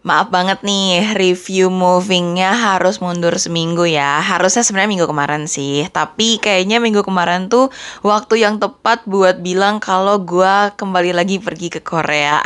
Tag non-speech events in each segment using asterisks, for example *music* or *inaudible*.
Maaf banget nih, review movingnya harus mundur seminggu ya. Harusnya sebenarnya minggu kemarin sih, tapi kayaknya minggu kemarin tuh waktu yang tepat buat bilang kalau gue kembali lagi pergi ke Korea.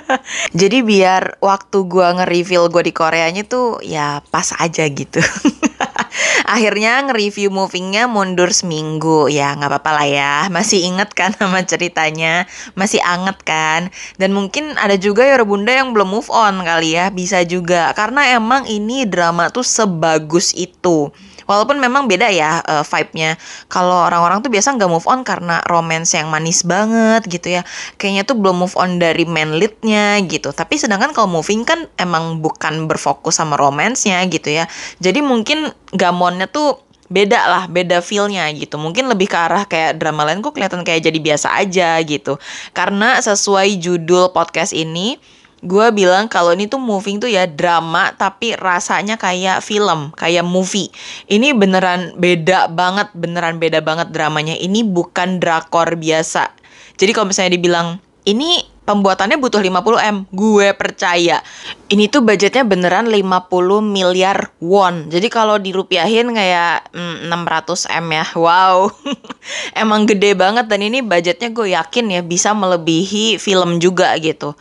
*laughs* Jadi biar waktu gue nge-reveal gue di Koreanya tuh ya pas aja gitu. *laughs* *laughs* akhirnya nge-review movingnya mundur seminggu. Ya nggak apa-apa lah ya. Masih inget kan sama ceritanya. Masih anget kan. Dan mungkin ada juga ya bunda yang belum move on kali ya. Bisa juga. Karena emang ini drama tuh sebagus itu Walaupun memang beda ya uh, vibe-nya. Kalau orang-orang tuh biasa nggak move on karena romance yang manis banget gitu ya. Kayaknya tuh belum move on dari main lead-nya gitu. Tapi sedangkan kalau moving kan emang bukan berfokus sama romance-nya gitu ya. Jadi mungkin gamonnya tuh beda lah, beda feel-nya gitu. Mungkin lebih ke arah kayak drama lain kok kelihatan kayak jadi biasa aja gitu. Karena sesuai judul podcast ini, gue bilang kalau ini tuh moving tuh ya drama tapi rasanya kayak film, kayak movie. Ini beneran beda banget, beneran beda banget dramanya. Ini bukan drakor biasa. Jadi kalau misalnya dibilang ini pembuatannya butuh 50M, gue percaya. Ini tuh budgetnya beneran 50 miliar won. Jadi kalau dirupiahin kayak hmm, 600M ya. Wow. *laughs* Emang gede banget dan ini budgetnya gue yakin ya bisa melebihi film juga gitu.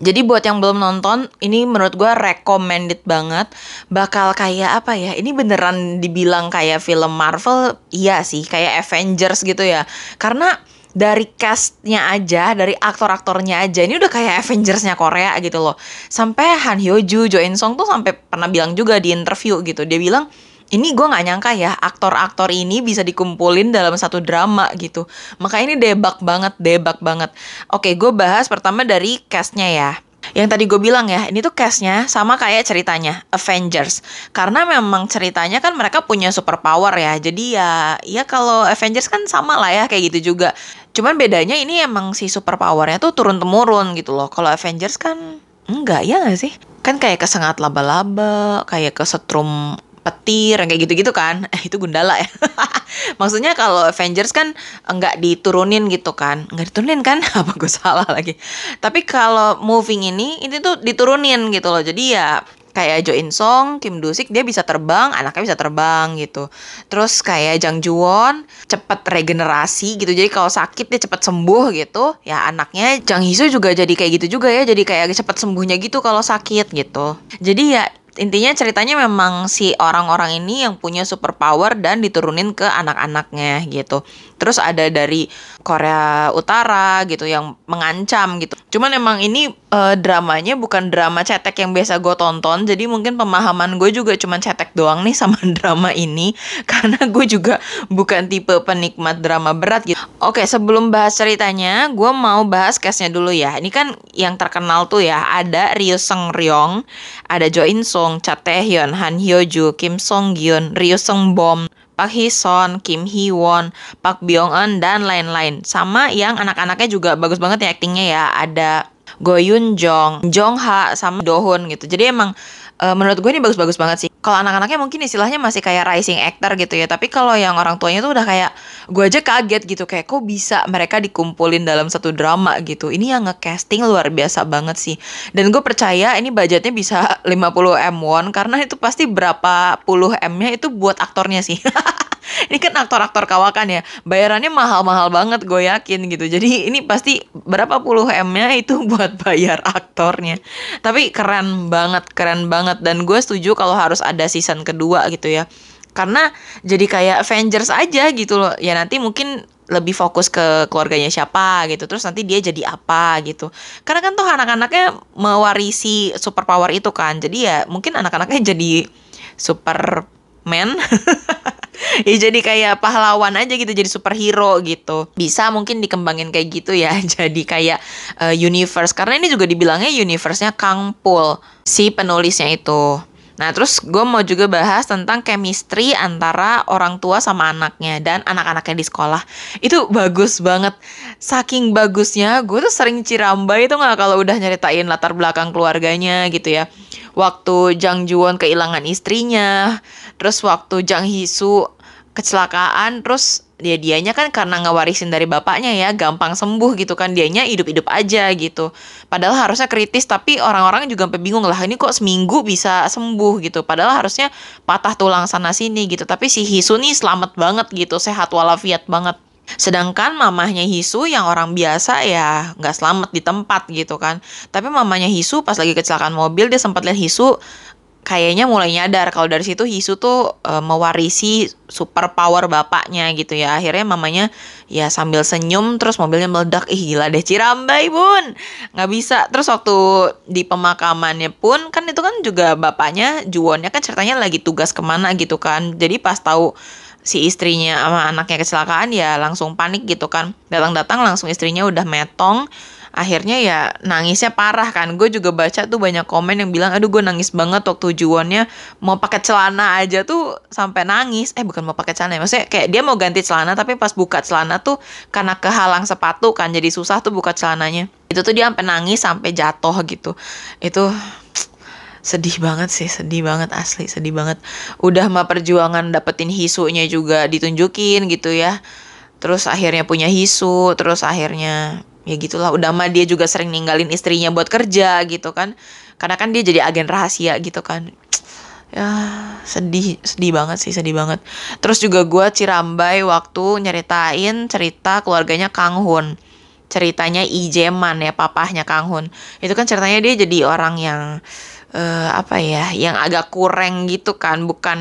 Jadi buat yang belum nonton, ini menurut gue recommended banget. Bakal kayak apa ya? Ini beneran dibilang kayak film Marvel, iya sih, kayak Avengers gitu ya. Karena dari castnya aja, dari aktor-aktornya aja, ini udah kayak Avengersnya Korea gitu loh. Sampai Han Hyo Joo, Jo In Sung tuh sampai pernah bilang juga di interview gitu. Dia bilang, ini gue nggak nyangka ya aktor-aktor ini bisa dikumpulin dalam satu drama gitu. Maka ini debak banget, debak banget. Oke, gue bahas pertama dari castnya ya. Yang tadi gue bilang ya, ini tuh castnya sama kayak ceritanya Avengers. Karena memang ceritanya kan mereka punya super power ya. Jadi ya, ya kalau Avengers kan sama lah ya kayak gitu juga. Cuman bedanya ini emang si super powernya tuh turun temurun gitu loh. Kalau Avengers kan enggak ya gak sih? Kan kayak kesengat laba-laba, kayak kesetrum petir kayak gitu-gitu kan *laughs* eh itu gundala ya *laughs* maksudnya kalau Avengers kan enggak diturunin gitu kan enggak diturunin kan *laughs* apa gue salah lagi tapi kalau moving ini ini tuh diturunin gitu loh jadi ya kayak Jo In Song, Kim Do Sik dia bisa terbang, anaknya bisa terbang gitu. Terus kayak Jang Won cepet regenerasi gitu. Jadi kalau sakit dia cepet sembuh gitu. Ya anaknya Jang Hee juga jadi kayak gitu juga ya. Jadi kayak cepet sembuhnya gitu kalau sakit gitu. Jadi ya intinya ceritanya memang si orang-orang ini yang punya super power dan diturunin ke anak-anaknya gitu. Terus ada dari Korea Utara gitu yang mengancam gitu. Cuman emang ini uh, dramanya bukan drama cetek yang biasa gue tonton. Jadi mungkin pemahaman gue juga cuma cetek doang nih sama *laughs* drama ini karena gue juga bukan tipe penikmat drama berat gitu. Oke, sebelum bahas ceritanya, gue mau bahas case-nya dulu ya. Ini kan yang terkenal tuh ya, ada Ryu Seung Ryong, ada Jo In Sung, Cha Tae Hyun, Han Hyo Joo, Kim Song Gyun, Ryu Seung Bom, Park Hee Son, Kim Hee Won, Park Byung Eun dan lain-lain. Sama yang anak-anaknya juga bagus banget ya aktingnya ya. Ada Go Yoon Jong, Jong Ha sama Do Hoon gitu. Jadi emang uh, menurut gue ini bagus-bagus banget sih. Kalau anak-anaknya mungkin istilahnya masih kayak rising actor gitu ya. Tapi kalau yang orang tuanya tuh udah kayak gue aja kaget gitu kayak kok bisa mereka dikumpulin dalam satu drama gitu. Ini yang nge-casting luar biasa banget sih. Dan gue percaya ini budgetnya bisa *laughs* 50 M won karena itu pasti berapa puluh M-nya itu buat aktornya sih. *laughs* ini kan aktor-aktor kawakan ya. Bayarannya mahal-mahal banget gue yakin gitu. Jadi ini pasti berapa puluh m-nya itu *laughs* buat bayar aktornya. Tapi keren banget keren banget. Dan gue setuju kalau harus ada season kedua gitu ya. Karena jadi kayak Avengers aja gitu loh. Ya nanti mungkin lebih fokus ke keluarganya siapa gitu. Terus nanti dia jadi apa gitu. Karena kan tuh anak-anaknya mewarisi super power itu kan. Jadi ya mungkin anak-anaknya jadi Superman *laughs* *laughs* ya jadi kayak pahlawan aja gitu jadi superhero gitu bisa mungkin dikembangin kayak gitu ya *laughs* jadi kayak uh, universe karena ini juga dibilangnya universe-nya Kang Pul si penulisnya itu Nah, terus gue mau juga bahas tentang chemistry antara orang tua sama anaknya dan anak-anaknya di sekolah. Itu bagus banget. Saking bagusnya, gue tuh sering cirambai itu nggak kalau udah nyeritain latar belakang keluarganya gitu ya. Waktu Jang Juwon kehilangan istrinya, terus waktu Jang Hisu kecelakaan, terus dia dianya kan karena ngewarisin dari bapaknya ya gampang sembuh gitu kan dianya hidup-hidup aja gitu. Padahal harusnya kritis tapi orang-orang juga sampai bingung lah ini kok seminggu bisa sembuh gitu. Padahal harusnya patah tulang sana sini gitu tapi si Hisu nih selamat banget gitu sehat walafiat banget Sedangkan mamahnya Hisu yang orang biasa ya nggak selamat di tempat gitu kan. Tapi mamanya Hisu pas lagi kecelakaan mobil dia sempat lihat Hisu kayaknya mulai nyadar kalau dari situ Hisu tuh e, mewarisi super power bapaknya gitu ya. Akhirnya mamanya ya sambil senyum terus mobilnya meledak. Ih gila deh Cirambai bun. Nggak bisa. Terus waktu di pemakamannya pun kan itu kan juga bapaknya Juwonnya kan ceritanya lagi tugas ke mana gitu kan. Jadi pas tahu si istrinya sama anaknya kecelakaan ya langsung panik gitu kan. Datang-datang langsung istrinya udah metong. Akhirnya ya nangisnya parah kan. Gue juga baca tuh banyak komen yang bilang aduh gue nangis banget waktu juonnya mau pakai celana aja tuh sampai nangis. Eh bukan mau pakai celana ya maksudnya kayak dia mau ganti celana tapi pas buka celana tuh karena kehalang sepatu kan jadi susah tuh buka celananya. Itu tuh dia sampai nangis sampai jatuh gitu. Itu sedih banget sih sedih banget asli sedih banget. Udah mah perjuangan dapetin hisunya juga ditunjukin gitu ya. Terus akhirnya punya hisu terus akhirnya ya gitulah. Udah mah dia juga sering ninggalin istrinya buat kerja gitu kan. Karena kan dia jadi agen rahasia gitu kan. Ya sedih sedih banget sih sedih banget. Terus juga gue cirambai waktu nyeritain cerita keluarganya Kang Hun. Ceritanya Ijeman ya papahnya Kang Hun. Itu kan ceritanya dia jadi orang yang uh, apa ya yang agak kurang gitu kan bukan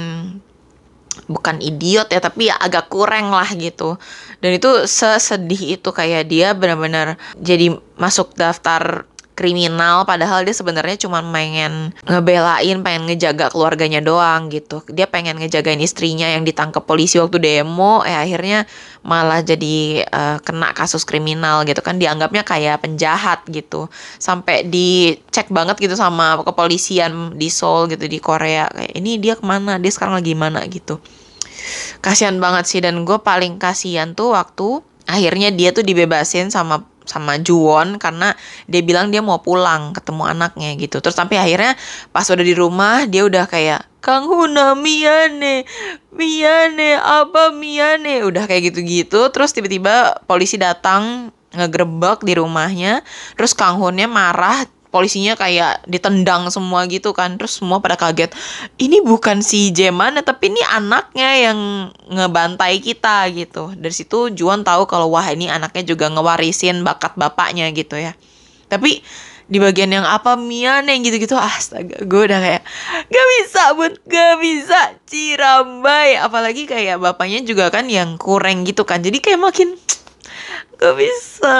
bukan idiot ya tapi ya agak kurang lah gitu. Dan itu sesedih itu kayak dia benar-benar jadi masuk daftar kriminal padahal dia sebenarnya cuma pengen ngebelain pengen ngejaga keluarganya doang gitu. Dia pengen ngejagain istrinya yang ditangkap polisi waktu demo eh akhirnya malah jadi uh, kena kasus kriminal gitu kan dianggapnya kayak penjahat gitu. Sampai dicek banget gitu sama kepolisian di Seoul gitu di Korea. Kayak ini dia ke mana? Dia sekarang lagi mana? gitu. Kasihan banget sih dan gue paling kasihan tuh waktu akhirnya dia tuh dibebasin sama sama Juwon karena dia bilang dia mau pulang ketemu anaknya gitu. Terus sampai akhirnya pas udah di rumah dia udah kayak Kang Huna Miane, Miane, apa Miane, udah kayak gitu-gitu. Terus tiba-tiba polisi datang ngegerebek di rumahnya. Terus Kang Hunnya marah polisinya kayak ditendang semua gitu kan. Terus semua pada kaget. Ini bukan si Jeman tapi ini anaknya yang ngebantai kita gitu. Dari situ Juan tahu kalau wah ini anaknya juga ngewarisin bakat bapaknya gitu ya. Tapi di bagian yang apa Mian yang gitu-gitu astaga gue udah kayak gak bisa bun. Gak bisa cirambai. Apalagi kayak bapaknya juga kan yang kurang gitu kan. Jadi kayak makin Gak bisa,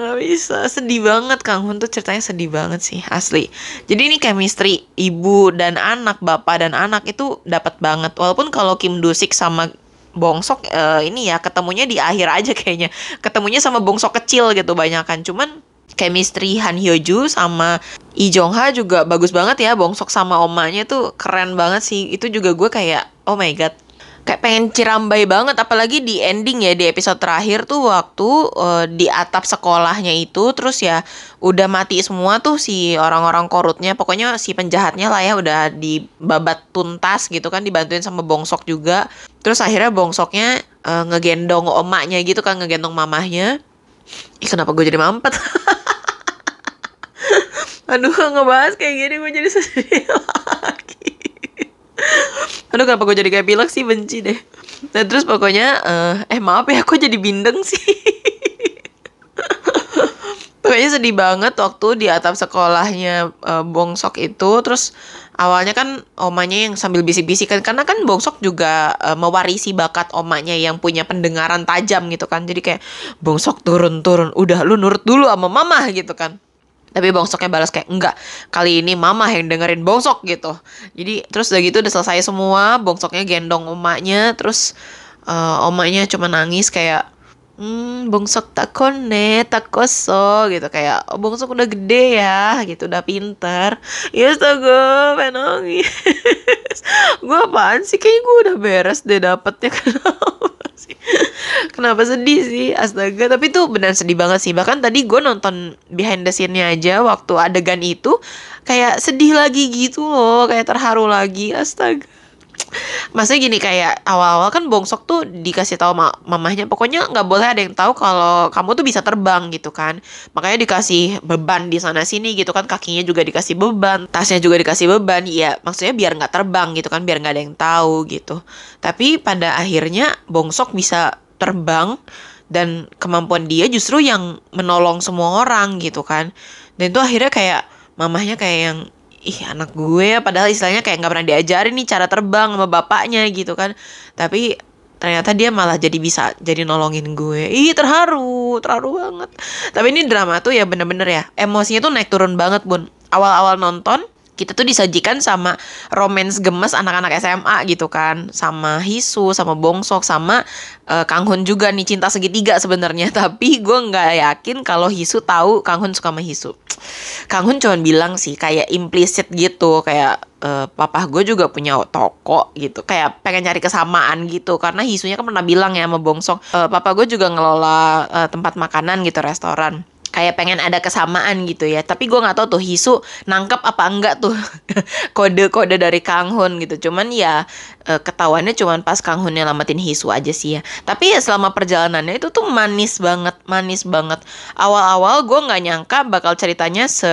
gak bisa. Sedih banget Kang Hun tuh ceritanya sedih banget sih, asli. Jadi ini chemistry ibu dan anak, bapak dan anak itu dapat banget. Walaupun kalau Kim Dusik sama Bongsok uh, ini ya ketemunya di akhir aja kayaknya. Ketemunya sama Bongsok kecil gitu banyak kan. Cuman chemistry Han Hyo-ju sama Lee Jong Ha juga bagus banget ya. Bongsok sama omanya tuh keren banget sih. Itu juga gue kayak oh my god kayak pengen cirambai banget apalagi di ending ya di episode terakhir tuh waktu uh, di atap sekolahnya itu terus ya udah mati semua tuh si orang-orang korutnya. Pokoknya si penjahatnya lah ya udah dibabat tuntas gitu kan dibantuin sama bongsok juga. Terus akhirnya bongsoknya uh, ngegendong omaknya gitu kan ngegendong mamahnya. Ih kenapa gue jadi mampet? *laughs* Aduh ngebahas kayak gini gue jadi *laughs* sedih lagi Aduh kenapa gue jadi kayak pilek sih? Benci deh. Nah terus pokoknya uh, Eh maaf ya aku jadi bindeng sih. Pokoknya sedih banget waktu di atap sekolahnya uh, Bongsok itu. Terus awalnya kan omanya yang sambil bisik-bisik kan. Karena kan Bongsok juga uh, mewarisi bakat omanya yang punya pendengaran tajam gitu kan. Jadi kayak Bongsok turun-turun Udah lu nurut dulu sama mama gitu kan tapi bongsoknya balas kayak enggak kali ini mama yang dengerin bongsok gitu. Jadi terus udah gitu udah selesai semua bongsoknya gendong omaknya terus uh, omaknya cuma nangis kayak hmm bongsok tak kone tak koso gitu. Kayak oh, bongsok udah gede ya gitu udah pinter. Ya astaga pengen nangis. *laughs* Gue apaan sih? Kayaknya gue udah beres deh dapetnya *laughs* kenapa sih kenapa sedih sih astaga tapi tuh benar sedih banget sih bahkan tadi gue nonton behind the scene-nya aja waktu adegan itu kayak sedih lagi gitu loh kayak terharu lagi astaga Maksudnya gini kayak awal-awal kan Bongsok tuh dikasih tahu ma mamahnya pokoknya nggak boleh ada yang tahu kalau kamu tuh bisa terbang gitu kan. Makanya dikasih beban di sana sini gitu kan kakinya juga dikasih beban, tasnya juga dikasih beban. Ya maksudnya biar nggak terbang gitu kan biar nggak ada yang tahu gitu. Tapi pada akhirnya Bongsok bisa terbang dan kemampuan dia justru yang menolong semua orang gitu kan. Dan itu akhirnya kayak mamahnya kayak yang ih anak gue padahal istilahnya kayak nggak pernah diajarin nih cara terbang sama bapaknya gitu kan. Tapi ternyata dia malah jadi bisa jadi nolongin gue. Ih terharu terharu banget. Tapi ini drama tuh ya bener-bener ya emosinya tuh naik turun banget bun. Awal-awal nonton kita tuh disajikan sama romance gemes anak-anak SMA gitu kan. Sama Hisu sama Bongsok sama uh, Kang Hun juga nih cinta segitiga sebenarnya. *laughs* Tapi gue nggak yakin kalau Hisu tahu Kang Hun suka sama Hisu. Kang Hun cuma bilang sih kayak implisit gitu kayak uh, papa gue juga punya toko gitu. Kayak pengen nyari kesamaan gitu. Karena Hisunya kan pernah bilang ya sama Bongsok uh, papa gue juga ngelola uh, tempat makanan gitu restoran kayak pengen ada kesamaan gitu ya. Tapi gue nggak tahu tuh Hisu nangkep apa enggak tuh *laughs* kode-kode dari Kang Hun gitu. Cuman ya e, ketahuannya cuman pas Kang Hun nyelamatin Hisu aja sih ya. Tapi ya selama perjalanannya itu tuh manis banget manis banget. Awal-awal gue nggak nyangka bakal ceritanya se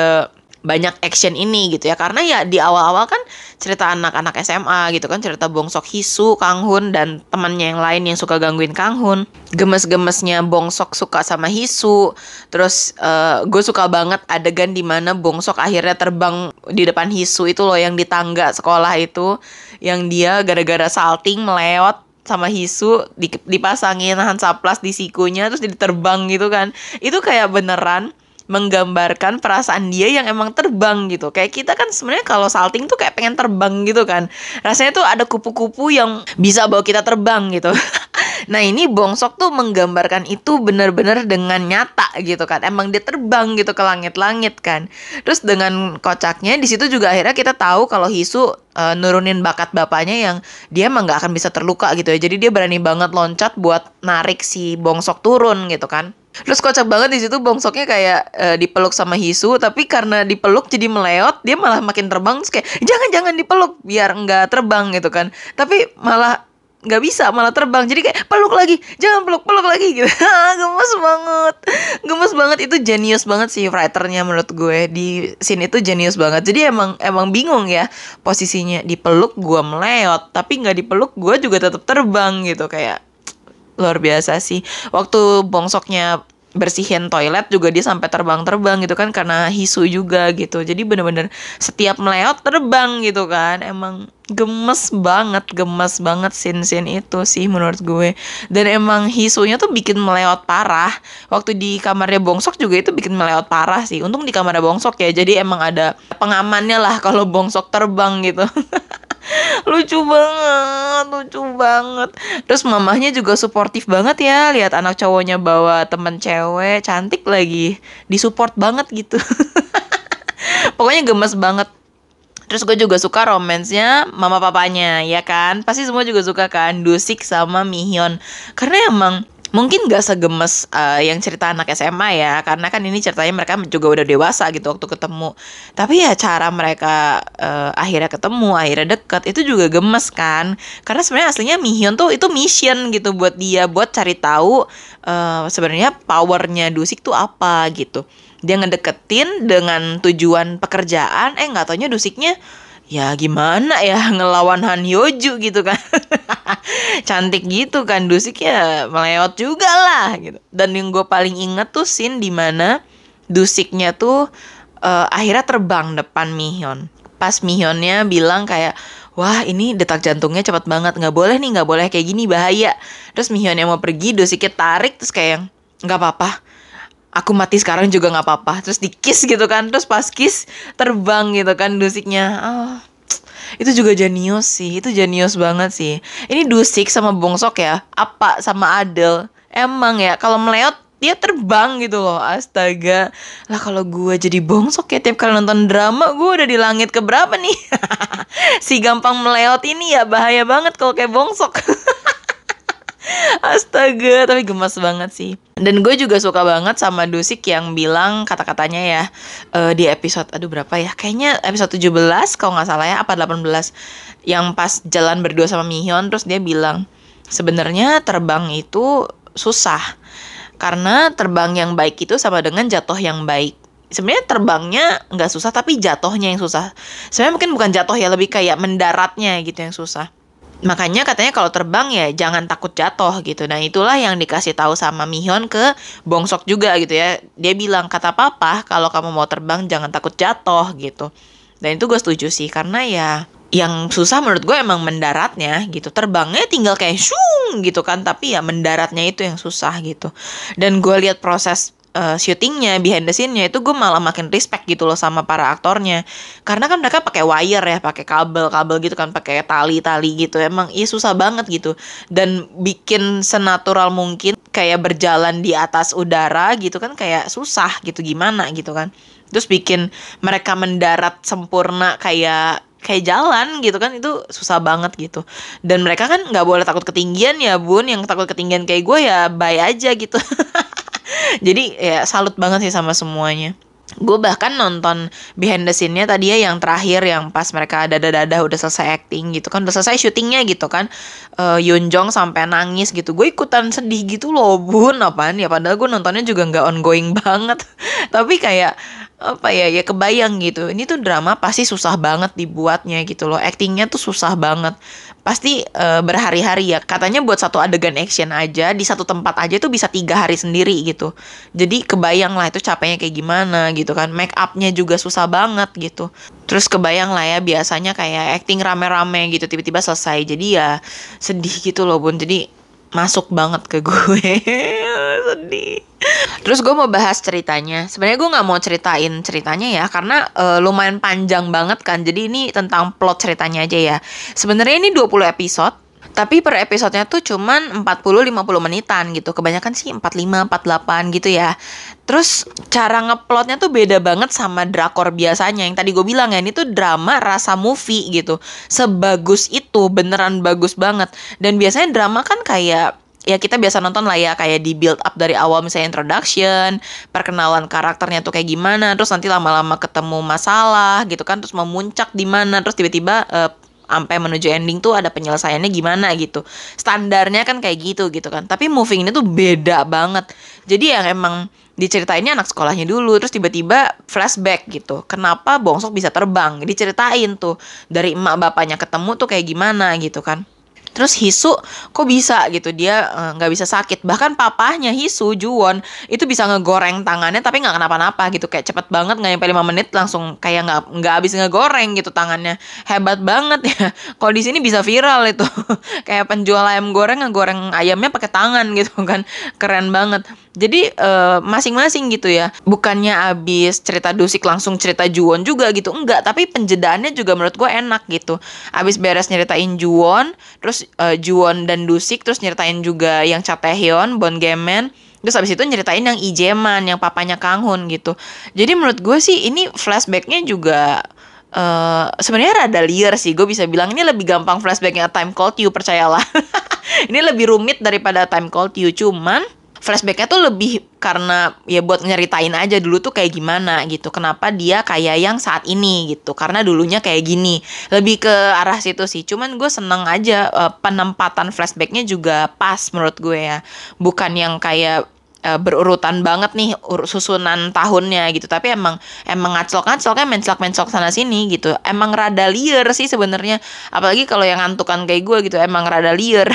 banyak action ini gitu ya. Karena ya di awal-awal kan cerita anak-anak SMA gitu kan cerita Bongsok Hisu, Kang Hun dan temannya yang lain yang suka gangguin Kang Hun. Gemes-gemesnya Bongsok suka sama Hisu. Terus uh, gue suka banget adegan di mana Bongsok akhirnya terbang di depan Hisu itu loh yang di tangga sekolah itu. Yang dia gara-gara salting melewat sama Hisu dipasangin Hansaplas di sikunya terus jadi terbang gitu kan. Itu kayak beneran menggambarkan perasaan dia yang emang terbang gitu. Kayak kita kan sebenarnya kalau salting tuh kayak pengen terbang gitu kan. Rasanya tuh ada kupu-kupu yang bisa bawa kita terbang gitu. *laughs* nah ini Bongsok tuh menggambarkan itu bener-bener dengan nyata gitu kan. Emang dia terbang gitu ke langit-langit kan. Terus dengan kocaknya di situ juga akhirnya kita tahu kalau Hisu uh, nurunin bakat bapaknya yang dia emang nggak akan bisa terluka gitu ya. Jadi dia berani banget loncat buat narik si Bongsok turun gitu kan. Terus kocak banget di situ bongsoknya kayak uh, dipeluk sama Hisu, tapi karena dipeluk jadi meleot, dia malah makin terbang. Terus kayak jangan jangan dipeluk biar nggak terbang gitu kan. Tapi malah nggak bisa malah terbang. Jadi kayak peluk lagi jangan peluk peluk lagi gitu. *laughs* Gemes banget. Gemes banget. Itu genius banget sih writernya menurut gue. Di scene itu genius banget. Jadi emang emang bingung ya posisinya. Dipeluk gue meleot. Tapi nggak dipeluk gue juga tetap terbang gitu. Kayak luar biasa sih. Waktu bongsoknya bersihin toilet juga dia sampai terbang-terbang gitu kan karena hisu juga gitu. Jadi bener-bener setiap meleot terbang gitu kan. Emang gemes banget gemes banget scene-scene itu sih menurut gue. Dan emang hisunya tuh bikin meleot parah. Waktu di kamarnya bongsok juga itu bikin meleot parah sih. Untung di kamarnya bongsok ya. Jadi emang ada pengamannya lah kalau bongsok terbang gitu *laughs* lucu banget lucu banget. Terus mamahnya juga suportif banget ya. Lihat anak cowoknya bawa temen cewek cantik lagi. Disupport banget gitu. *laughs* Pokoknya gemes banget. Terus gue juga suka romansnya mama papanya, ya kan? Pasti semua juga suka kan, Dusik sama Mihyun. Karena emang mungkin gak segemes uh, yang cerita anak SMA ya karena kan ini ceritanya mereka juga udah dewasa gitu waktu ketemu. Tapi ya cara mereka uh, akhirnya ketemu akhirnya deket itu juga gemes kan. Karena sebenarnya aslinya Mihyun tuh itu mission gitu buat dia buat cari tahu uh, sebenarnya powernya Dusik tuh apa gitu. Dia ngedeketin dengan tujuan pekerjaan eh nggak taunya Dusiknya ya gimana ya *laughs* ngelawan Han Hyoju gitu kan? *laughs* Cantik gitu kan Dusik ya melewat juga lah gitu. Dan yang gue paling inget tuh scene di mana Dusiknya tuh uh, akhirnya terbang depan Mihyun pas Mihyunnya bilang kayak wah ini detak jantungnya cepat banget nggak boleh nih nggak boleh kayak gini bahaya. Terus Mihyunnya mau pergi Dusiknya tarik terus kayak nggak apa-apa aku mati sekarang juga nggak apa-apa. Terus di kiss gitu kan. Terus pas kiss terbang gitu kan dusiknya. Oh, itu juga jenius sih. Itu jenius banget sih. Ini dusik sama bongsok ya? Apa sama Adel? Emang ya kalau meleot dia terbang gitu loh. Astaga. Lah kalau gue jadi bongsok ya tiap kali nonton drama gue udah di langit keberapa nih? *laughs* Si gampang meleot ini ya bahaya banget kalau kayak bongsok. *laughs* Astaga, tapi gemas banget sih. Dan gue juga suka banget sama Dusik yang bilang kata-katanya ya eh, di episode aduh berapa ya? Kayaknya episode 17 kalau nggak salah ya apa 18 yang pas jalan berdua sama Mihyun terus dia bilang sebenarnya terbang itu susah. Karena terbang yang baik itu sama dengan jatuh yang baik. Sebenarnya terbangnya nggak susah tapi jatuhnya yang susah. Sebenarnya mungkin bukan jatuh ya lebih kayak mendaratnya gitu yang susah makanya katanya kalau terbang ya jangan takut jatuh gitu. Nah itulah yang dikasih tahu sama Mihyun ke Bongsok juga gitu ya. Dia bilang kata papa kalau kamu mau terbang jangan takut jatuh gitu. Dan itu gue setuju sih karena ya yang susah menurut gue emang mendaratnya gitu terbangnya tinggal kayak shung gitu kan tapi ya mendaratnya itu yang susah gitu dan gue lihat proses uh, syutingnya behind the scene-nya itu gue malah makin respect gitu loh sama para aktornya. Karena kan mereka pakai wire ya pakai kabel-kabel gitu kan pakai tali-tali gitu. Emang iya susah banget gitu. Dan bikin senatural mungkin kayak berjalan di atas udara gitu kan kayak susah gitu gimana gitu kan. Terus bikin mereka mendarat sempurna kayak kayak jalan gitu kan itu susah banget gitu. Dan mereka kan nggak boleh takut ketinggian ya bun. Yang takut ketinggian kayak gue ya bye aja gitu *laughs* jadi ya salut banget sih sama semuanya. Gue bahkan nonton behind the scene-nya tadi ya yang terakhir yang pas mereka dada-dada udah selesai acting gitu kan udah selesai syutingnya gitu kan. Uh, Yoon Jong sampai nangis gitu. Gue ikutan sedih gitu loh bun. Apaan ya? Padahal gue nontonnya juga nggak ongoing *laughs* banget. Tapi kayak apa ya ya kebayang gitu. Ini tuh drama pasti susah banget dibuatnya gitu loh. Actingnya tuh susah banget. Pasti uh, berhari-hari ya. Katanya buat satu adegan action aja di satu tempat aja tuh bisa tiga hari sendiri gitu. Jadi kebayang lah itu capeknya kayak gimana gitu kan. Make upnya juga susah banget gitu. Terus kebayang lah ya biasanya kayak acting rame-rame gitu tiba-tiba selesai. Jadi ya sedih gitu loh bun. Jadi masuk banget ke gue *laughs* sedih Terus gue mau bahas ceritanya. Sebenarnya gue nggak mau ceritain ceritanya ya karena uh, lumayan panjang banget kan. Jadi ini tentang plot ceritanya aja ya. Sebenarnya ini 20 episode. Tapi per episodenya tuh cuman 40-50 menitan gitu. Kebanyakan sih 45, 48 gitu ya. Terus cara ngeplotnya tuh beda banget sama drakor biasanya. Yang tadi gue bilang ya, ini tuh drama rasa movie gitu. Sebagus itu, beneran bagus banget. Dan biasanya drama kan kayak ya kita biasa nonton lah ya kayak di build up dari awal misalnya introduction, perkenalan karakternya tuh kayak gimana, terus nanti lama-lama ketemu masalah gitu kan, terus memuncak di mana, terus tiba-tiba uh, sampai menuju ending tuh ada penyelesaiannya gimana gitu. Standarnya kan kayak gitu gitu kan. Tapi moving ini tuh beda banget. Jadi yang emang diceritainnya anak sekolahnya dulu terus tiba-tiba flashback gitu. Kenapa Bongsok bisa terbang? Diceritain tuh dari emak bapaknya ketemu tuh kayak gimana gitu kan. Terus Hisu kok bisa gitu dia eh, nggak uh, bisa sakit. Bahkan papahnya Hisu Juwon itu bisa ngegoreng tangannya tapi nggak kenapa-napa gitu kayak cepet banget nggak nyampe 5 menit langsung kayak nggak nggak habis ngegoreng gitu tangannya. Hebat banget ya. *laughs* Kalau di sini bisa viral itu. *laughs* kayak penjual ayam goreng ngegoreng ayamnya pakai tangan *laughs* gitu kan. Keren banget. Jadi uh, masing-masing gitu ya. Bukannya abis cerita Dusik langsung cerita Juwon juga gitu. Enggak, tapi penjedaannya juga menurut gue enak gitu. Abis beres nyeritain Juwon, terus uh, Juwon dan Dusik terus nyeritain juga yang Chatehyun, Bon Gemen. Terus abis itu nyeritain yang Ijeman, yang papanya Kang Hun gitu. Jadi menurut gue sih ini flashbacknya juga Uh, sebenarnya rada liar sih gue bisa bilang ini lebih gampang flashbacknya Time Called You percayalah *laughs* ini lebih rumit daripada Time Called You cuman flashbacknya tuh lebih karena ya buat nyeritain aja dulu tuh kayak gimana gitu. Kenapa dia kayak yang saat ini gitu. Karena dulunya kayak gini. Lebih ke arah situ sih. Cuman gue seneng aja uh, penempatan flashbacknya juga pas menurut gue ya. Bukan yang kayak uh, berurutan banget nih susunan tahunnya gitu. Tapi emang emang ngaclok-ngacloknya menclok-menclok sana sini gitu. Emang rada liar sih sebenarnya. Apalagi kalau yang ngantukan kayak gue gitu emang rada liar.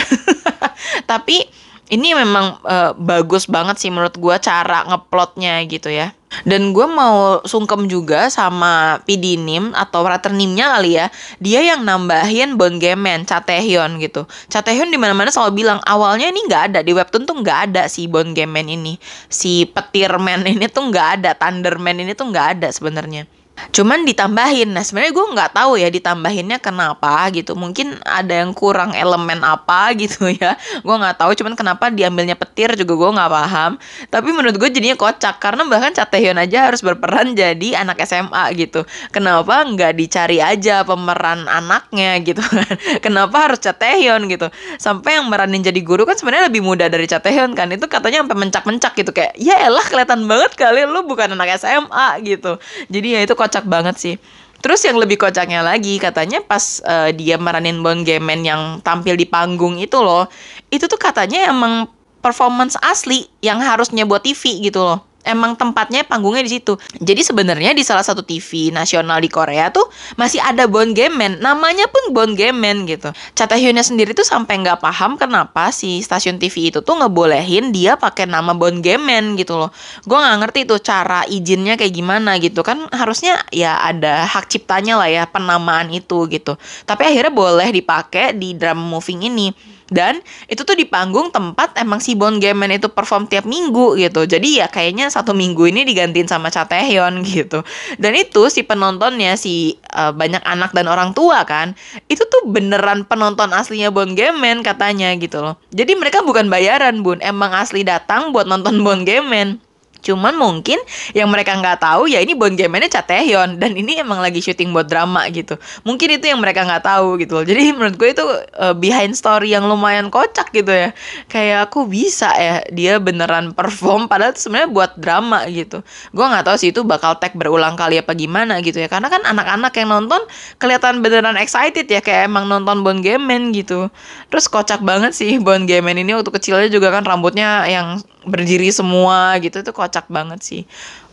*laughs* Tapi ini memang uh, bagus banget sih menurut gue cara ngeplotnya gitu ya. Dan gue mau sungkem juga sama PD Nim atau writer Nimnya kali ya. Dia yang nambahin Bon Gemen, Chatehyun gitu. Chatehyun di mana-mana selalu bilang awalnya ini nggak ada di webtoon tuh nggak ada si Bon Gemen ini. Si petirman *laughs* ini tuh nggak ada, Thunderman ini tuh nggak ada sebenarnya Cuman ditambahin. Nah, sebenarnya gue nggak tahu ya ditambahinnya kenapa gitu. Mungkin ada yang kurang elemen apa *laughs* gitu ya. Gue nggak tahu. Cuman kenapa diambilnya petir juga gue nggak paham. Tapi menurut gue jadinya kocak karena bahkan Cha Taehyun aja harus berperan jadi anak SMA gitu. Kenapa nggak dicari aja pemeran anaknya gitu kan? *laughs* Kenapa harus Cha Taehyun gitu? Sampai yang meranin jadi guru kan sebenarnya lebih muda dari Cha Taehyun kan. Itu katanya sampai mencak-mencak gitu kayak ya elah kelihatan banget kali lu bukan anak SMA gitu. Jadi ya itu kocak banget sih. Terus yang lebih kocaknya lagi katanya pas uh, dia meranin Bon Gemen yang tampil di panggung itu loh, itu tuh katanya emang performance asli yang harusnya buat TV gitu loh emang tempatnya panggungnya di situ. Jadi sebenarnya di salah satu TV nasional di Korea tuh masih ada Bon Gemen, namanya pun Bon Gemen gitu. Cha Tae-hyunnya sendiri tuh sampai nggak paham kenapa si stasiun TV itu tuh ngebolehin dia pakai nama Bon Gemen gitu loh. Gue nggak ngerti tuh cara izinnya kayak gimana gitu kan harusnya ya ada hak ciptanya lah ya penamaan itu gitu. Tapi akhirnya boleh dipakai di drama moving ini. Dan itu tuh di panggung tempat emang si Bon Gemen itu perform tiap minggu gitu. Jadi ya kayaknya satu minggu ini digantiin sama Cha Taehyun *laughs* gitu. Dan itu si penontonnya si uh, banyak anak dan orang tua kan, itu tuh beneran penonton aslinya Bon Gemen katanya gitu loh. Jadi mereka bukan bayaran bun, emang asli datang buat nonton Bon Gemen. Cuman mungkin yang mereka nggak tahu ya ini Bon Gemennya Cha Taehyun dan ini emang lagi syuting buat drama gitu. Mungkin itu yang mereka nggak tahu gitu loh. Jadi *laughs* menurut gue itu uh, behind story yang lumayan kocak gitu ya. Kayak aku bisa ya dia beneran perform padahal sebenarnya buat drama gitu. Gue nggak tahu sih itu bakal tag berulang kali apa gimana gitu ya. Karena kan anak-anak yang nonton kelihatan beneran excited ya kayak emang nonton Bon Gemen gitu. Terus kocak banget sih Bon Gemen ini waktu kecilnya juga kan rambutnya yang berdiri semua gitu itu kocak banget sih.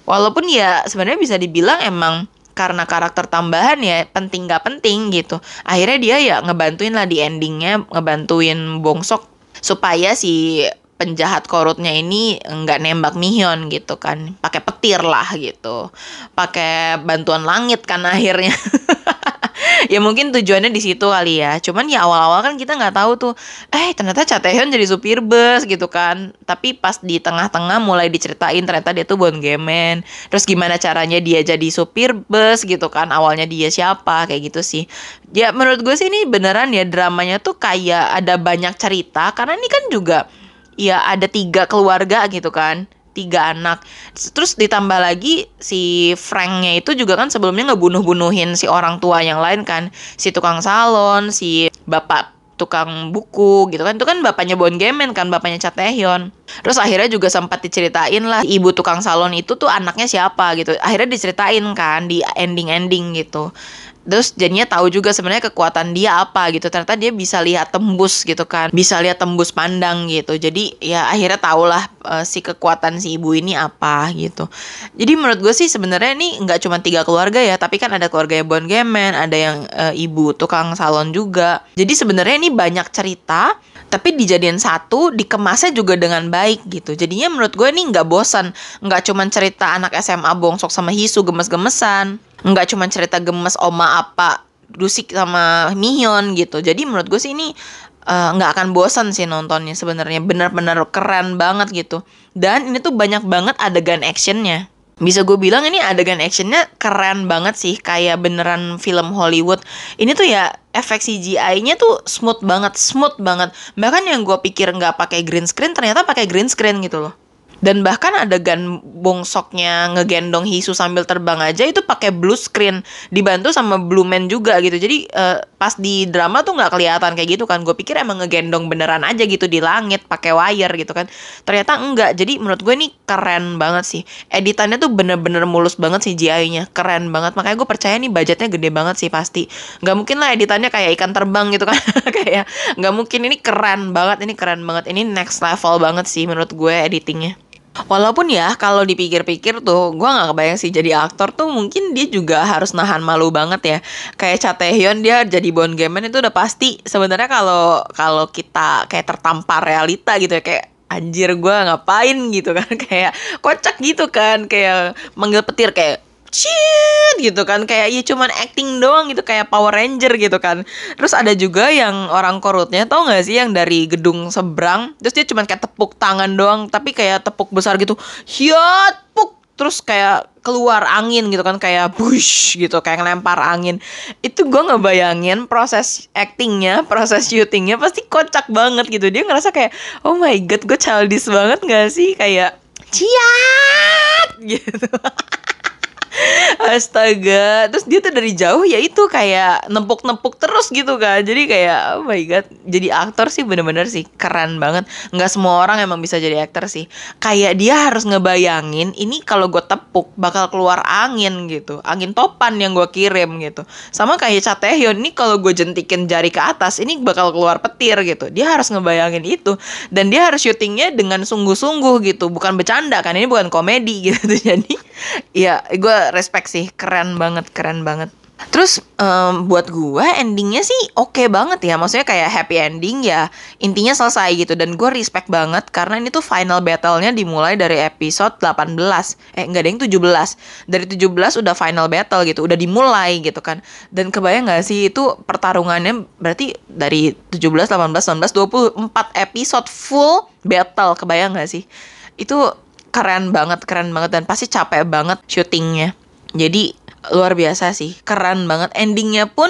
Walaupun ya sebenarnya bisa dibilang emang karena karakter tambahan ya penting gak penting gitu. Akhirnya dia ya ngebantuin lah di endingnya ngebantuin bongsok supaya si penjahat korutnya ini nggak nembak Mihyun gitu kan. Pakai petir lah gitu. Pakai bantuan langit kan akhirnya *laughs* ya mungkin tujuannya di situ kali ya. Cuman ya awal-awal kan kita nggak tahu tuh eh ternyata Cha Taehyun jadi supir bus gitu kan. Tapi pas di tengah-tengah mulai diceritain ternyata dia tuh Bon Gemen terus gimana caranya dia jadi supir bus gitu kan? Awalnya dia siapa? Kayak gitu sih. Ya menurut gue sih ini beneran ya dramanya tuh kayak ada banyak cerita. Karena ini kan juga ya ada tiga keluarga gitu kan tiga anak. Terus ditambah lagi si Franknya itu juga kan sebelumnya ngebunuh-bunuhin si orang tua yang lain kan. Si tukang salon si bapak tukang buku gitu kan. Itu kan bapaknya Bon Gemen kan bapaknya Cha Taehyun. Terus akhirnya juga sempat diceritain lah ibu tukang salon itu tuh anaknya siapa gitu. Akhirnya diceritain kan di ending-ending gitu terus jadinya tahu juga sebenarnya kekuatan dia apa gitu. Ternyata dia bisa lihat tembus gitu kan. Bisa lihat tembus pandang gitu. Jadi ya akhirnya tahulah uh, si kekuatan si ibu ini apa gitu. Jadi menurut gue sih sebenarnya ini nggak cuma tiga keluarga ya tapi kan ada keluarga Bon Gemen ada yang uh, ibu tukang salon juga. Jadi sebenarnya ini banyak cerita tapi dijadiin satu dikemasnya juga dengan baik gitu. Jadinya menurut gue ini nggak bosan. Nggak cuma cerita anak SMA bongsok sama Hisu gemes-gemesan nggak cuma cerita gemes oma apa Dusik sama Mihyun gitu. Jadi menurut gue sih ini eh, nggak uh, akan bosan sih nontonnya sebenarnya. Benar-benar keren banget gitu. Dan ini tuh banyak banget adegan actionnya. Bisa gue bilang ini adegan actionnya keren banget sih. Kayak beneran film Hollywood. Ini tuh ya efek CGI-nya tuh smooth banget smooth banget. Bahkan yang gue pikir nggak pakai green screen ternyata pakai green screen gitu loh dan bahkan adegan bongsoknya ngegendong Hisu sambil terbang aja itu pakai blue screen. Dibantu sama Blue Man juga gitu. Jadi uh, pas di drama tuh nggak kelihatan kayak gitu kan. Gue pikir emang ngegendong beneran aja gitu di langit pakai wire gitu kan. Ternyata enggak. Jadi menurut gue ini keren banget sih. Editannya tuh bener-bener mulus banget sih GI-nya keren banget. Makanya gue percaya nih budgetnya gede banget sih pasti. Nggak mungkin lah editannya kayak ikan terbang gitu kan. *laughs* Kayak nggak mungkin. Ini keren banget. Ini keren banget. Ini next level banget sih menurut gue editingnya Walaupun ya kalau dipikir-pikir tuh gue nggak kebayang sih jadi aktor tuh mungkin dia juga harus nahan malu banget ya. Kayak Cha Taehyun dia jadi Bon Gemen itu udah pasti. Sebenarnya kalau kalau kita kayak tertampar realita gitu ya kayak anjir gue ngapain? gitu kan. *laughs* Kayak kocak gitu kan kayak manggil petir kayak Cint gitu kan. Kayak ya cuman acting doang gitu kayak Power Ranger gitu kan. Terus ada juga yang orang korutnya tau gak sih yang dari gedung seberang. Terus dia cuman kayak tepuk tangan doang tapi kayak tepuk besar gitu. Hiat puk. Terus kayak keluar angin gitu kan kayak bush gitu kayak ngelempar angin. Itu gue ngebayangin proses actingnya proses syutingnya pasti kocak banget gitu. Dia ngerasa kayak oh my god gue childish banget gak sih? Kayak ciat! *laughs* gitu Astaga, terus dia tuh dari jauh ya itu kayak nempuk-nempuk terus gitu kan. Jadi kayak oh my god, jadi aktor sih bener-bener sih keren banget. Nggak semua orang emang bisa jadi aktor sih. Kayak dia harus ngebayangin ini kalau gue tepuk bakal keluar angin gitu, angin topan yang gue kirim gitu. Sama kayak Cha Taehyun ini kalau gue jentikin jari ke atas ini bakal keluar petir gitu. Dia harus ngebayangin itu dan dia harus syutingnya dengan sungguh-sungguh gitu, bukan bercanda kan. Ini bukan komedi gitu. *laughs* Jadi ya gue respect sih keren banget keren banget. Terus um, buat gue endingnya sih oke okay banget ya Maksudnya kayak happy ending ya Intinya selesai gitu. Dan gue respect banget Karena ini tuh final battle-nya dimulai dari episode 18 Eh enggak ada yang 17 Dari 17 udah final battle gitu Udah dimulai gitu kan. Dan kebayang gak sih itu pertarungannya Berarti dari 17, 18, 19, 24 episode full battle Kebayang gak sih? Itu keren banget keren banget dan pasti capek banget syutingnya. Jadi luar biasa sih keren banget. Endingnya pun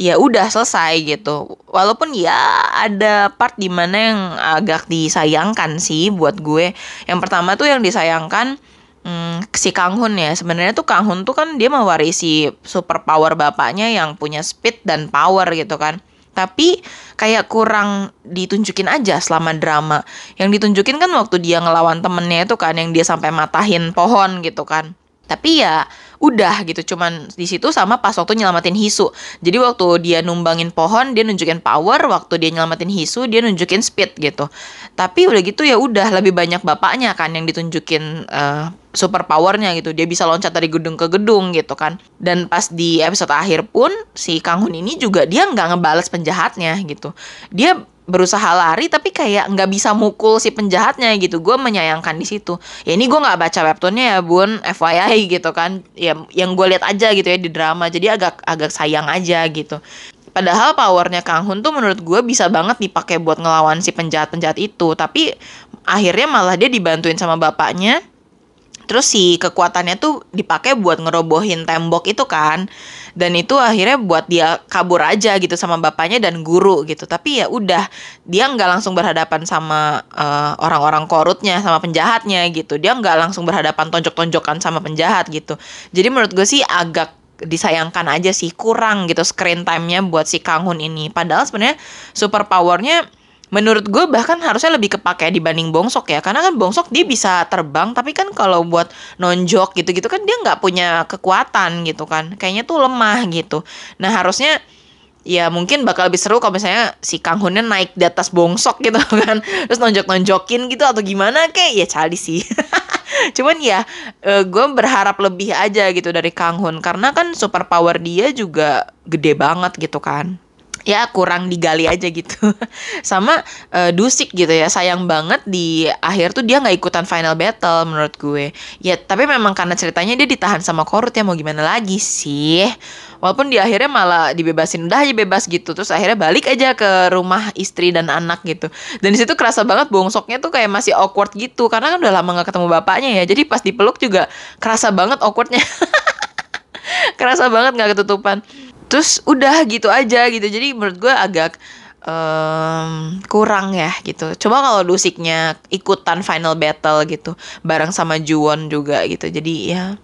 ya udah selesai gitu. Walaupun ya ada part di mana yang agak disayangkan sih buat gue. Yang pertama tuh yang disayangkan hmm, si Kang Hun ya. Sebenarnya tuh Kang Hun tuh kan dia mewarisi super power bapaknya yang punya speed dan power gitu kan tapi kayak kurang ditunjukin aja selama drama. Yang ditunjukin kan waktu dia ngelawan temennya itu kan yang dia sampai matahin pohon gitu kan. Tapi ya udah gitu cuman di situ sama pas waktu nyelamatin Hisu. Jadi waktu dia numbangin pohon dia nunjukin power, waktu dia nyelamatin Hisu dia nunjukin speed gitu. Tapi udah gitu ya udah lebih banyak bapaknya kan yang ditunjukin uh, super powernya gitu. Dia bisa loncat dari gedung ke gedung gitu kan. Dan pas di episode akhir pun si Kang Hun ini juga dia nggak ngebales penjahatnya gitu. Dia berusaha lari tapi kayak nggak bisa mukul si penjahatnya gitu. Gue menyayangkan di situ. Ya ini gue nggak baca webtoonnya ya bun. FYI gitu kan. Ya yang gue lihat aja gitu ya di drama. Jadi agak agak sayang aja gitu. Padahal powernya Kang Hun tuh menurut gue bisa banget dipakai buat ngelawan si penjahat penjahat itu. Tapi akhirnya malah dia dibantuin sama bapaknya terus si kekuatannya tuh dipakai buat ngerobohin tembok itu kan. Dan itu akhirnya buat dia kabur aja gitu sama bapaknya dan guru gitu. Tapi ya udah dia nggak langsung berhadapan sama uh, orang-orang korutnya sama penjahatnya gitu. Dia nggak langsung berhadapan tonjok-tonjokan sama penjahat gitu. Jadi menurut gue sih agak disayangkan aja sih kurang gitu screen time-nya buat si Kang Hun ini. Padahal sebenarnya super powernya menurut gue bahkan harusnya lebih kepake dibanding bongsok ya. Karena kan bongsok dia bisa terbang tapi kan kalau buat nonjok gitu-gitu kan dia nggak punya kekuatan gitu kan. Kayaknya tuh lemah gitu. Nah harusnya ya mungkin bakal lebih seru kalau misalnya si Kang Hunnya naik di atas bongsok gitu *laughs* kan. Terus nonjok-nonjokin gitu atau gimana kayak ya cali sih. *laughs* Cuman ya uh, gue berharap lebih aja gitu dari Kang Hun. Karena kan super power dia juga gede banget gitu kan ya kurang digali aja gitu. *laughs* Sama uh, Dusik gitu ya sayang banget di akhir tuh dia nggak ikutan final battle menurut gue. Ya tapi memang karena ceritanya dia ditahan sama Korut ya mau gimana lagi sih? Walaupun di akhirnya malah dibebasin udah aja bebas gitu terus akhirnya balik aja ke rumah istri dan anak gitu. Dan di situ kerasa banget bongsoknya tuh kayak masih awkward gitu karena kan udah lama nggak ketemu bapaknya ya. Jadi pas dipeluk juga kerasa banget awkwardnya. *laughs* Kerasa banget nggak ketutupan terus udah gitu aja gitu. Jadi menurut gue agak um, kurang ya gitu. Coba kalau Lusiknya ikutan final battle gitu bareng sama Juwon juga gitu. Jadi ya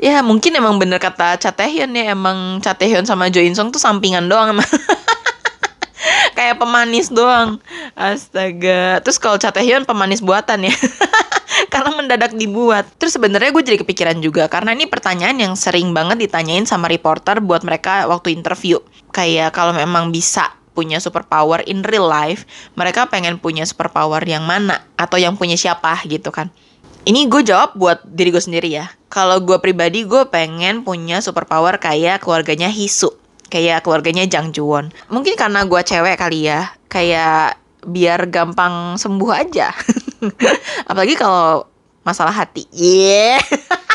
ya mungkin emang bener kata Cha Taehyun ya emang Cha Taehyun sama Jo In tuh sampingan doang emang *laughs* kayak pemanis doang. Astaga. Terus kalau Cha Taehyun pemanis buatan ya *laughs* karena mendadak dibuat. Terus sebenarnya gue jadi kepikiran juga karena ini pertanyaan yang sering banget ditanyain sama reporter buat mereka waktu interview. Kayak kalau memang bisa punya superpower in real life, mereka pengen punya superpower yang mana atau yang punya siapa gitu kan. Ini gue jawab buat diri gue sendiri ya. Kalau gue pribadi gue pengen punya superpower kayak keluarganya Hisu. Kayak keluarganya Jang Juwon. Mungkin karena gue cewek kali ya. Kayak biar gampang sembuh aja. *laughs* Apalagi kalau masalah hati. Yeah. *laughs*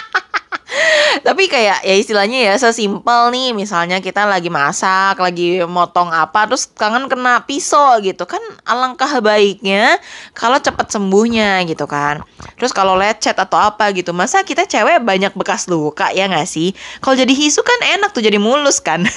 Tapi kayak ya istilahnya ya sesimpel nih misalnya kita lagi masak, lagi motong apa terus kangen kena pisau gitu kan alangkah baiknya kalau cepet sembuhnya gitu kan. Terus kalau lecet atau apa gitu, masa kita cewek banyak bekas luka ya nggak sih? Kalau jadi hisu kan enak tuh jadi mulus kan.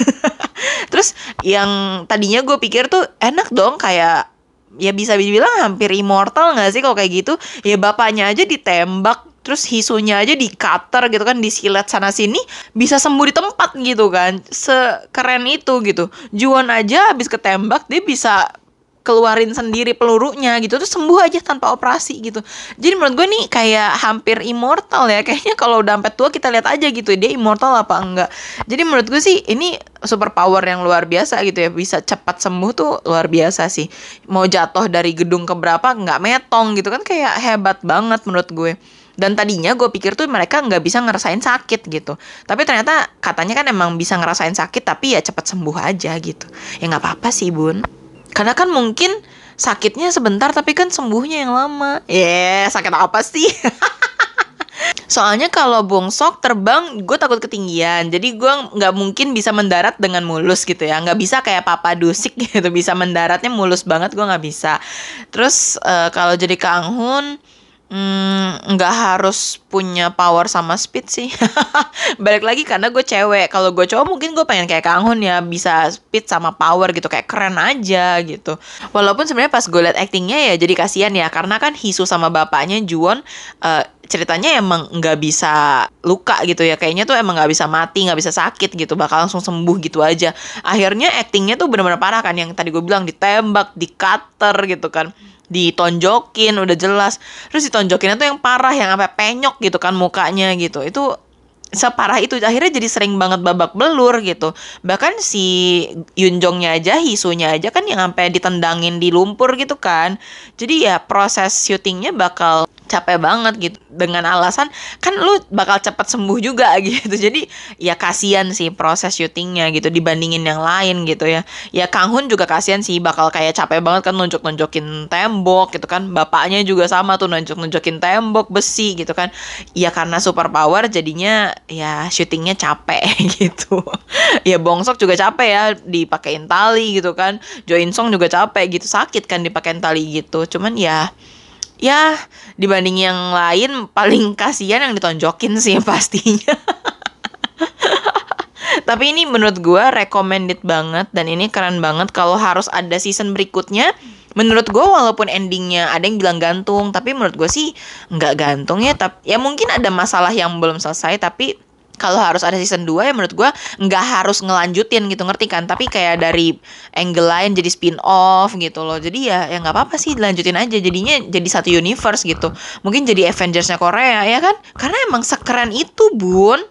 *laughs* terus yang tadinya gue pikir tuh enak dong kayak ya bisa dibilang hampir immortal nggak sih kalau kayak gitu? Ya bapaknya aja ditembak terus hisunya aja di cutter gitu kan disilet sana sini bisa sembuh di tempat gitu kan. Sekeren itu gitu. Juan aja habis ketembak dia bisa keluarin sendiri pelurunya gitu terus sembuh aja tanpa operasi gitu. Jadi menurut gue nih kayak hampir immortal ya. *laughs* Kayaknya kalau udah sampai tua kita lihat aja gitu dia immortal apa enggak. Jadi menurut gue sih ini super power yang luar biasa gitu ya. Bisa cepat sembuh tuh luar biasa sih. Mau jatuh dari gedung ke berapa nggak metong gitu kan kayak hebat banget menurut gue. Dan tadinya gue pikir tuh mereka nggak bisa ngerasain sakit gitu. Tapi ternyata katanya kan emang bisa ngerasain sakit tapi ya cepat sembuh aja gitu. Ya nggak apa-apa sih bun karena kan mungkin sakitnya sebentar tapi kan sembuhnya yang lama. Ya yeah, sakit apa sih? *laughs* Soalnya kalau bongsok terbang gue takut ketinggian. Jadi gue nggak mungkin bisa mendarat dengan mulus gitu ya. Nggak bisa kayak papa dusik gitu Bisa mendaratnya mulus banget gue nggak bisa. Terus uh, kalau jadi kanghun Hmm, nggak harus punya power sama speed sih. *laughs* Balik lagi karena gue cewek. Kalau gue cowok mungkin gue pengen kayak Kang Hun ya bisa speed sama power gitu. Kayak keren aja gitu. Walaupun sebenarnya pas gue liat actingnya ya jadi kasihan ya. Karena kan Hisu sama bapaknya Juwon uh, ceritanya emang nggak bisa luka gitu ya. Kayaknya tuh emang nggak bisa mati nggak bisa sakit gitu. Bakal langsung sembuh gitu aja. Akhirnya actingnya tuh bener-bener parah kan. Yang tadi gue bilang ditembak di cutter gitu kan ditonjokin udah jelas. Terus ditonjokinnya tuh yang parah yang sampai penyok gitu kan mukanya gitu. Itu separah itu akhirnya jadi sering banget babak belur gitu. Bahkan si Yunjongnya aja Hisunya aja kan yang sampai ditendangin di lumpur gitu kan. Jadi ya proses syutingnya bakal capek banget gitu dengan alasan kan lu bakal cepet sembuh juga *laughs* gitu. Jadi ya kasihan sih proses syutingnya gitu dibandingin yang lain gitu ya. Ya Kang Hun juga kasihan sih bakal kayak capek banget kan nunjuk nunjukin tembok gitu kan. Bapaknya juga sama tuh nunjuk nunjukin tembok besi gitu kan. Ya karena super power jadinya ya syutingnya capek *laughs* gitu. Ya Bongsok juga capek ya dipakein tali gitu kan. Jo In Song juga capek gitu sakit kan dipakein tali gitu. Cuman ya ya dibanding yang lain paling kasihan yang ditonjokin sih *laughs* pastinya. Tapi ini menurut gue recommended banget dan ini keren banget. Kalau harus ada season berikutnya menurut gue walaupun endingnya ada yang bilang gantung tapi menurut gue sih nggak gantung ya. Tapi ya mungkin ada masalah yang belum selesai tapi kalau harus ada season 2 ya menurut gue nggak harus ngelanjutin gitu ngerti kan? Tapi kayak dari angle lain jadi spin off gitu loh. Jadi ya ya nggak apa-apa sih dilanjutin aja. Jadinya jadi satu universe gitu. Mungkin jadi Avengersnya Korea ya kan? Karena emang sekeren itu bun